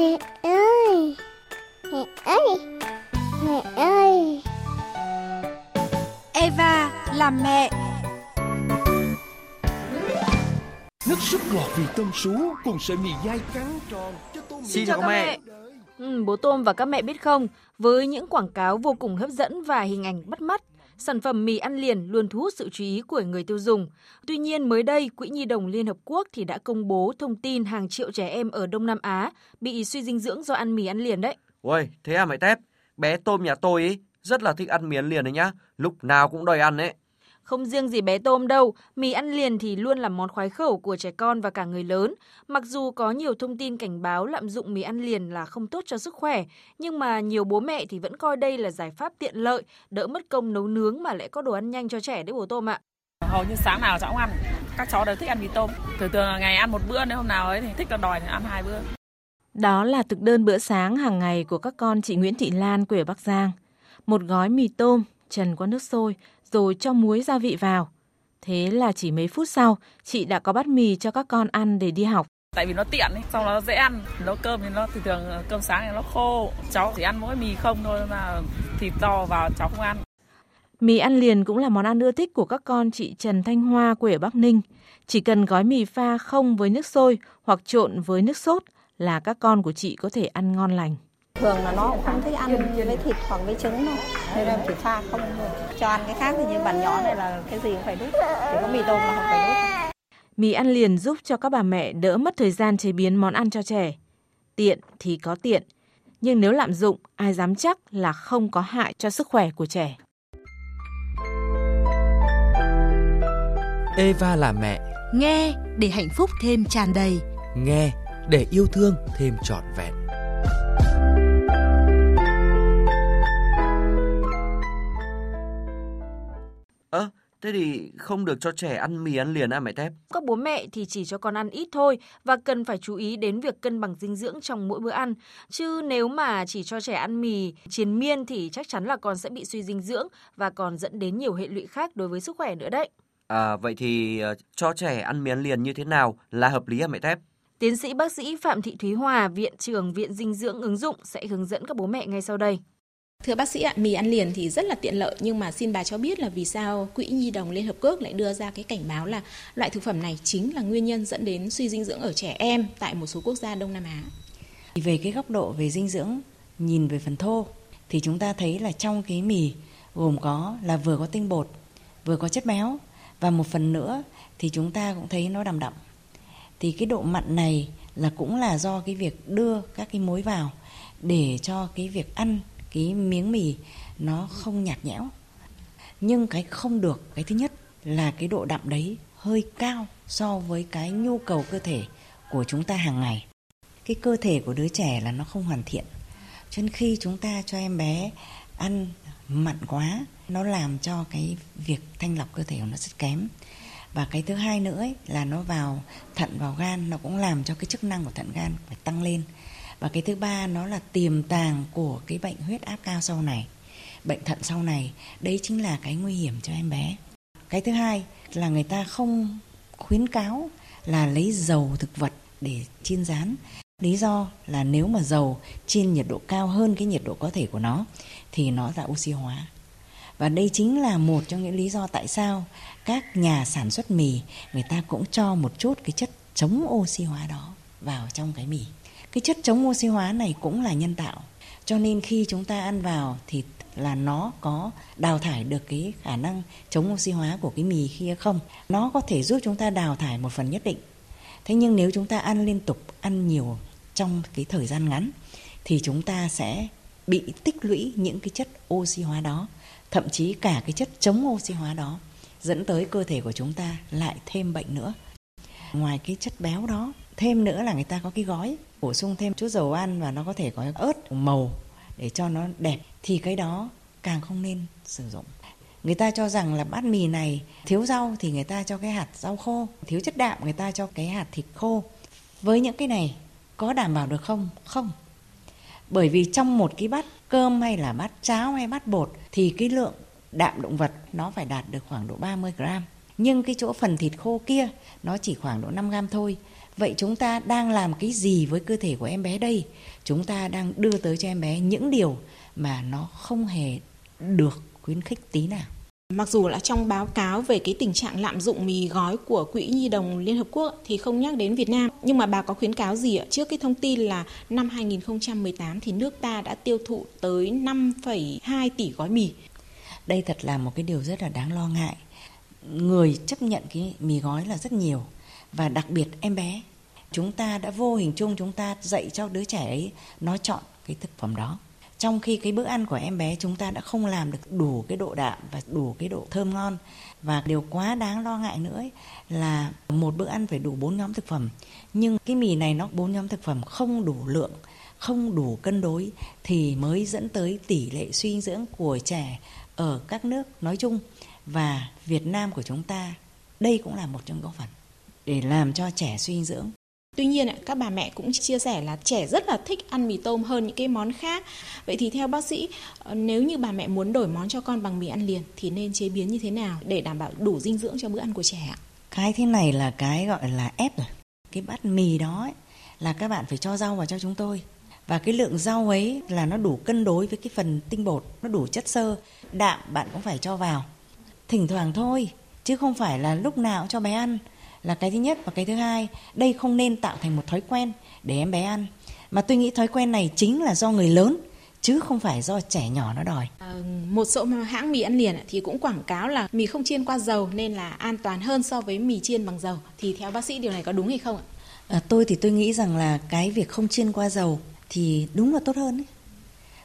Mẹ ơi! Mẹ ơi! Mẹ ơi! Eva làm mẹ. Nước súp ngọt vì tôm sú cùng sợi mì dai cắn tròn cho tôm Xin chào các mẹ. Ừ, bố Tôm và các mẹ biết không, với những quảng cáo vô cùng hấp dẫn và hình ảnh bắt mắt, sản phẩm mì ăn liền luôn thu hút sự chú ý của người tiêu dùng. Tuy nhiên mới đây, Quỹ Nhi đồng Liên Hợp Quốc thì đã công bố thông tin hàng triệu trẻ em ở Đông Nam Á bị suy dinh dưỡng do ăn mì ăn liền đấy. Ôi, thế à mày Tép? Bé Tôm nhà tôi ấy rất là thích ăn mì ăn liền đấy nhá, lúc nào cũng đòi ăn ấy. Không riêng gì bé Tôm đâu, mì ăn liền thì luôn là món khoái khẩu của trẻ con và cả người lớn. Mặc dù có nhiều thông tin cảnh báo lạm dụng mì ăn liền là không tốt cho sức khỏe, nhưng mà nhiều bố mẹ thì vẫn coi đây là giải pháp tiện lợi, đỡ mất công nấu nướng mà lại có đồ ăn nhanh cho trẻ đấy bố Tôm ạ. hầu như sáng nào cháu cũng ăn các cháu đều thích ăn mì tôm thường thường ngày ăn một bữa nếu hôm nào ấy thì thích là đòi thì ăn hai bữa Đó là thực đơn bữa sáng hàng ngày của các con chị Nguyễn Thị Lan quê ở Bắc Giang. Một gói mì tôm trần qua nước sôi rồi cho muối gia vị vào. Thế là chỉ mấy phút sau, chị đã có bát mì cho các con ăn để đi học. tại vì nó tiện ấy xong nó dễ ăn nấu cơm thì nó thường thường cơm sáng thì nó khô cháu chỉ ăn mỗi mì không thôi mà thịt to vào cháu không ăn Mì ăn liền cũng là món ăn ưa thích của các con chị Trần Thanh Hoa quê ở Bắc Ninh. Chỉ cần gói mì pha không với nước sôi hoặc trộn với nước sốt là các con của chị có thể ăn ngon lành. Thường là nó cũng không thích ăn với thịt hoặc với trứng đâu. Nên là chỉ pha không cho ăn cái khác thì như bản nhỏ này là cái gì cũng phải đút. Chỉ có mì tôm là không phải đút. Mì ăn liền giúp cho các bà mẹ đỡ mất thời gian chế biến món ăn cho trẻ. Tiện thì có tiện, nhưng nếu lạm dụng, ai dám chắc là không có hại cho sức khỏe của trẻ. Eva là mẹ. Nghe để hạnh phúc thêm tràn đầy. Nghe để yêu thương thêm trọn vẹn thế thì không được cho trẻ ăn mì ăn liền à mẹ Tép? Các bố mẹ thì chỉ cho con ăn ít thôi và cần phải chú ý đến việc cân bằng dinh dưỡng trong mỗi bữa ăn. Chứ nếu mà chỉ cho trẻ ăn mì triền miên thì chắc chắn là con sẽ bị suy dinh dưỡng và còn dẫn đến nhiều hệ lụy khác đối với sức khỏe nữa đấy. À, vậy thì ờ, cho trẻ ăn miến liền như thế nào là hợp lý à mẹ Tép? Tiến sĩ bác sĩ Phạm Thị Thúy Hòa, Viện trưởng Viện Dinh dưỡng ứng dụng sẽ hướng dẫn các bố mẹ ngay sau đây. Thưa bác sĩ ạ, mì ăn liền thì rất là tiện lợi nhưng mà xin bà cho biết là vì sao Quỹ Nhi đồng Liên Hợp Quốc lại đưa ra cái cảnh báo là loại thực phẩm này chính là nguyên nhân dẫn đến suy dinh dưỡng ở trẻ em tại một số quốc gia Đông Nam Á. Về cái góc độ về dinh dưỡng, nhìn về phần thô thì chúng ta thấy là trong cái mì gồm có là vừa có tinh bột, vừa có chất béo và một phần nữa thì chúng ta cũng thấy nó đậm đậm. Thì cái độ mặn này là cũng là do cái việc đưa các cái muối vào để cho cái việc ăn cái miếng mì nó không nhạt nhẽo. Nhưng cái không được, cái thứ nhất là cái độ đậm đấy hơi cao so với cái nhu cầu cơ thể của chúng ta hàng ngày. Cái cơ thể của đứa trẻ là nó không hoàn thiện. Cho nên khi chúng ta cho em bé ăn mặn quá, nó làm cho cái việc thanh lọc cơ thể của nó rất kém. Và cái thứ hai nữa ấy, là nó vào thận vào gan, nó cũng làm cho cái chức năng của thận gan phải tăng lên. Và cái thứ ba nó là tiềm tàng của cái bệnh huyết áp cao sau này, bệnh thận sau này. Đấy chính là cái nguy hiểm cho em bé. Cái thứ hai là người ta không khuyến cáo là lấy dầu thực vật để chiên rán. Lý do là nếu mà dầu chiên nhiệt độ cao hơn cái nhiệt độ có thể của nó thì nó ra oxy hóa. Và đây chính là một trong những lý do tại sao các nhà sản xuất mì người ta cũng cho một chút cái chất chống oxy hóa đó vào trong cái mì. Cái chất chống oxy hóa này cũng là nhân tạo. Cho nên khi chúng ta ăn vào thì là nó có đào thải được cái khả năng chống oxy hóa của cái mì kia không. Nó có thể giúp chúng ta đào thải một phần nhất định. Thế nhưng nếu chúng ta ăn liên tục, ăn nhiều trong cái thời gian ngắn thì chúng ta sẽ bị tích lũy những cái chất oxy hóa đó, thậm chí cả cái chất chống oxy hóa đó dẫn tới cơ thể của chúng ta lại thêm bệnh nữa. Ngoài cái chất béo đó, thêm nữa là người ta có cái gói bổ sung thêm chút dầu ăn và nó có thể có ớt màu để cho nó đẹp thì cái đó càng không nên sử dụng. Người ta cho rằng là bát mì này thiếu rau thì người ta cho cái hạt rau khô, thiếu chất đạm người ta cho cái hạt thịt khô. Với những cái này có đảm bảo được không? Không. Bởi vì trong một cái bát cơm hay là bát cháo hay bát bột thì cái lượng đạm động vật nó phải đạt được khoảng độ 30 gram. Nhưng cái chỗ phần thịt khô kia nó chỉ khoảng độ 5 gram thôi vậy chúng ta đang làm cái gì với cơ thể của em bé đây chúng ta đang đưa tới cho em bé những điều mà nó không hề được khuyến khích tí nào Mặc dù là trong báo cáo về cái tình trạng lạm dụng mì gói của Quỹ Nhi đồng Liên Hợp Quốc thì không nhắc đến Việt Nam, nhưng mà bà có khuyến cáo gì ạ? Trước cái thông tin là năm 2018 thì nước ta đã tiêu thụ tới 5,2 tỷ gói mì. Đây thật là một cái điều rất là đáng lo ngại. Người chấp nhận cái mì gói là rất nhiều và đặc biệt em bé. Chúng ta đã vô hình chung chúng ta dạy cho đứa trẻ ấy nó chọn cái thực phẩm đó. Trong khi cái bữa ăn của em bé chúng ta đã không làm được đủ cái độ đạm và đủ cái độ thơm ngon. Và điều quá đáng lo ngại nữa ấy, là một bữa ăn phải đủ bốn nhóm thực phẩm. Nhưng cái mì này nó bốn nhóm thực phẩm không đủ lượng không đủ cân đối thì mới dẫn tới tỷ lệ suy dinh dưỡng của trẻ ở các nước nói chung. Và Việt Nam của chúng ta đây cũng là một trong góp phần để làm cho trẻ suy dinh dưỡng. Tuy nhiên các bà mẹ cũng chia sẻ là trẻ rất là thích ăn mì tôm hơn những cái món khác. Vậy thì theo bác sĩ, ờ, nếu như bà mẹ muốn đổi món cho con bằng mì ăn liền thì nên chế biến như thế nào để đảm bảo đủ dinh dưỡng cho bữa ăn của trẻ ạ? Cái thế này là cái gọi là ép rồi. Cái bát mì đó ấy, là các bạn phải cho rau vào cho chúng tôi. Và cái lượng rau ấy là nó đủ cân đối với cái phần tinh bột, nó đủ chất xơ, đạm bạn cũng phải cho vào. Thỉnh thoảng thôi, chứ không phải là lúc nào cũng cho bé ăn là cái thứ nhất và cái thứ hai đây không nên tạo thành một thói quen để em bé ăn mà tôi nghĩ thói quen này chính là do người lớn chứ không phải do trẻ nhỏ nó đòi. À, một số hãng mì ăn liền thì cũng quảng cáo là mì không chiên qua dầu nên là an toàn hơn so với mì chiên bằng dầu. Thì theo bác sĩ điều này có đúng hay không ạ? À, tôi thì tôi nghĩ rằng là cái việc không chiên qua dầu thì đúng là tốt hơn đấy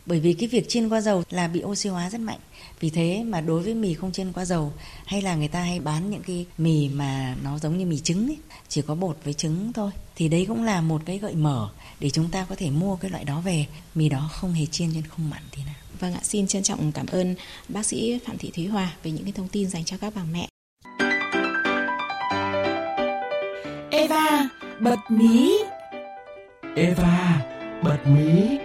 bởi vì cái việc chiên qua dầu là bị oxy hóa rất mạnh. Vì thế mà đối với mì không chiên qua dầu hay là người ta hay bán những cái mì mà nó giống như mì trứng ấy, chỉ có bột với trứng thôi. Thì đấy cũng là một cái gợi mở để chúng ta có thể mua cái loại đó về. Mì đó không hề chiên nên không mặn tí nào. Vâng ạ xin trân trọng cảm ơn bác sĩ phạm thị thúy hòa về những cái thông tin dành cho các bà mẹ. Eva bật mí. Eva bật mí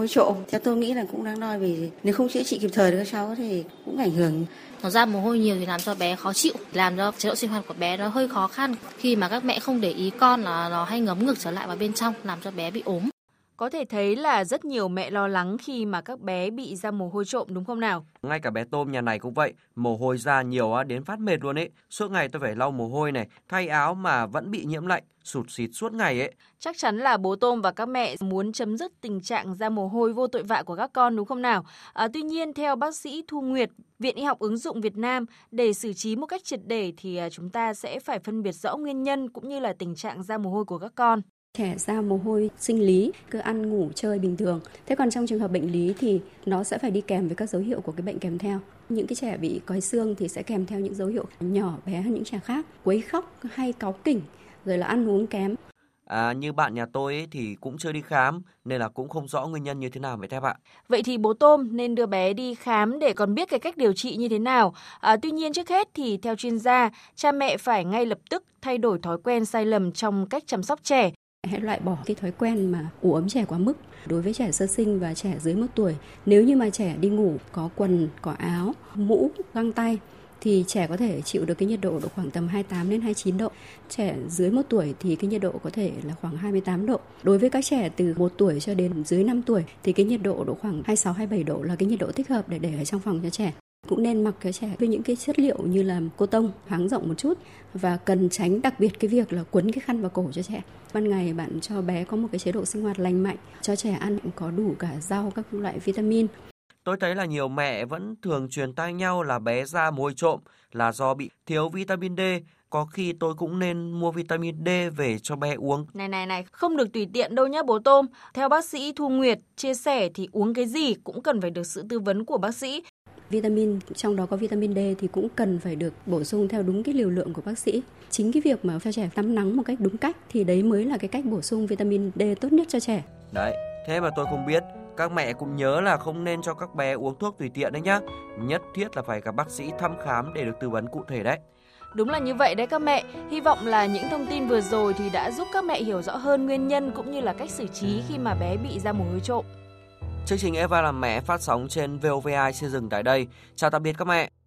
ra trộm theo tôi nghĩ là cũng đáng nói vì nếu không chữa trị kịp thời được các cháu thì cũng ảnh hưởng. Nó ra mồ hôi nhiều thì làm cho bé khó chịu, làm cho chế độ sinh hoạt của bé nó hơi khó khăn. Khi mà các mẹ không để ý con là nó hay ngấm ngược trở lại vào bên trong, làm cho bé bị ốm có thể thấy là rất nhiều mẹ lo lắng khi mà các bé bị ra mồ hôi trộm đúng không nào? Ngay cả bé tôm nhà này cũng vậy, mồ hôi ra nhiều đến phát mệt luôn ấy. Suốt ngày tôi phải lau mồ hôi này, thay áo mà vẫn bị nhiễm lạnh, sụt xịt suốt ngày ấy. Chắc chắn là bố tôm và các mẹ muốn chấm dứt tình trạng ra mồ hôi vô tội vạ của các con đúng không nào? À, tuy nhiên theo bác sĩ Thu Nguyệt, Viện Y học ứng dụng Việt Nam để xử trí một cách triệt để thì à, chúng ta sẽ phải phân biệt rõ nguyên nhân cũng như là tình trạng ra mồ hôi của các con trẻ ra mồ hôi sinh lý, cứ ăn ngủ chơi bình thường. Thế còn trong trường hợp bệnh lý thì nó sẽ phải đi kèm với các dấu hiệu của cái bệnh kèm theo. Những cái trẻ bị còi xương thì sẽ kèm theo những dấu hiệu nhỏ bé hơn những trẻ khác, quấy khóc hay cáu kỉnh, rồi là ăn uống kém. À, như bạn nhà tôi ấy thì cũng chưa đi khám nên là cũng không rõ nguyên nhân như thế nào vậy thép ạ. Vậy thì bố Tôm nên đưa bé đi khám để còn biết cái cách điều trị như thế nào. À, tuy nhiên trước hết thì theo chuyên gia, cha mẹ phải ngay lập tức thay đổi thói quen sai lầm trong cách chăm sóc trẻ hãy loại bỏ cái thói quen mà ủ ấm trẻ quá mức đối với trẻ sơ sinh và trẻ dưới một tuổi nếu như mà trẻ đi ngủ có quần, có áo, mũ, găng tay thì trẻ có thể chịu được cái nhiệt độ độ khoảng tầm 28 đến 29 độ. Trẻ dưới 1 tuổi thì cái nhiệt độ có thể là khoảng 28 độ. Đối với các trẻ từ 1 tuổi cho đến dưới 5 tuổi thì cái nhiệt độ độ khoảng 26 27 độ là cái nhiệt độ thích hợp để để ở trong phòng cho trẻ cũng nên mặc cái trẻ với những cái chất liệu như là cô tông háng rộng một chút và cần tránh đặc biệt cái việc là quấn cái khăn vào cổ cho trẻ ban ngày bạn cho bé có một cái chế độ sinh hoạt lành mạnh cho trẻ ăn có đủ cả rau các loại vitamin Tôi thấy là nhiều mẹ vẫn thường truyền tai nhau là bé ra môi trộm là do bị thiếu vitamin D. Có khi tôi cũng nên mua vitamin D về cho bé uống. Này này này, không được tùy tiện đâu nhá bố Tôm. Theo bác sĩ Thu Nguyệt chia sẻ thì uống cái gì cũng cần phải được sự tư vấn của bác sĩ. Vitamin trong đó có vitamin D thì cũng cần phải được bổ sung theo đúng cái liều lượng của bác sĩ. Chính cái việc mà cho trẻ tắm nắng một cách đúng cách thì đấy mới là cái cách bổ sung vitamin D tốt nhất cho trẻ. Đấy, thế mà tôi không biết. Các mẹ cũng nhớ là không nên cho các bé uống thuốc tùy tiện đấy nhá. Nhất thiết là phải gặp bác sĩ thăm khám để được tư vấn cụ thể đấy. Đúng là như vậy đấy các mẹ. Hy vọng là những thông tin vừa rồi thì đã giúp các mẹ hiểu rõ hơn nguyên nhân cũng như là cách xử trí khi mà bé bị ra mồ hôi trộm. Chương trình Eva làm mẹ phát sóng trên VOV2 xây dựng tại đây. Chào tạm biệt các mẹ.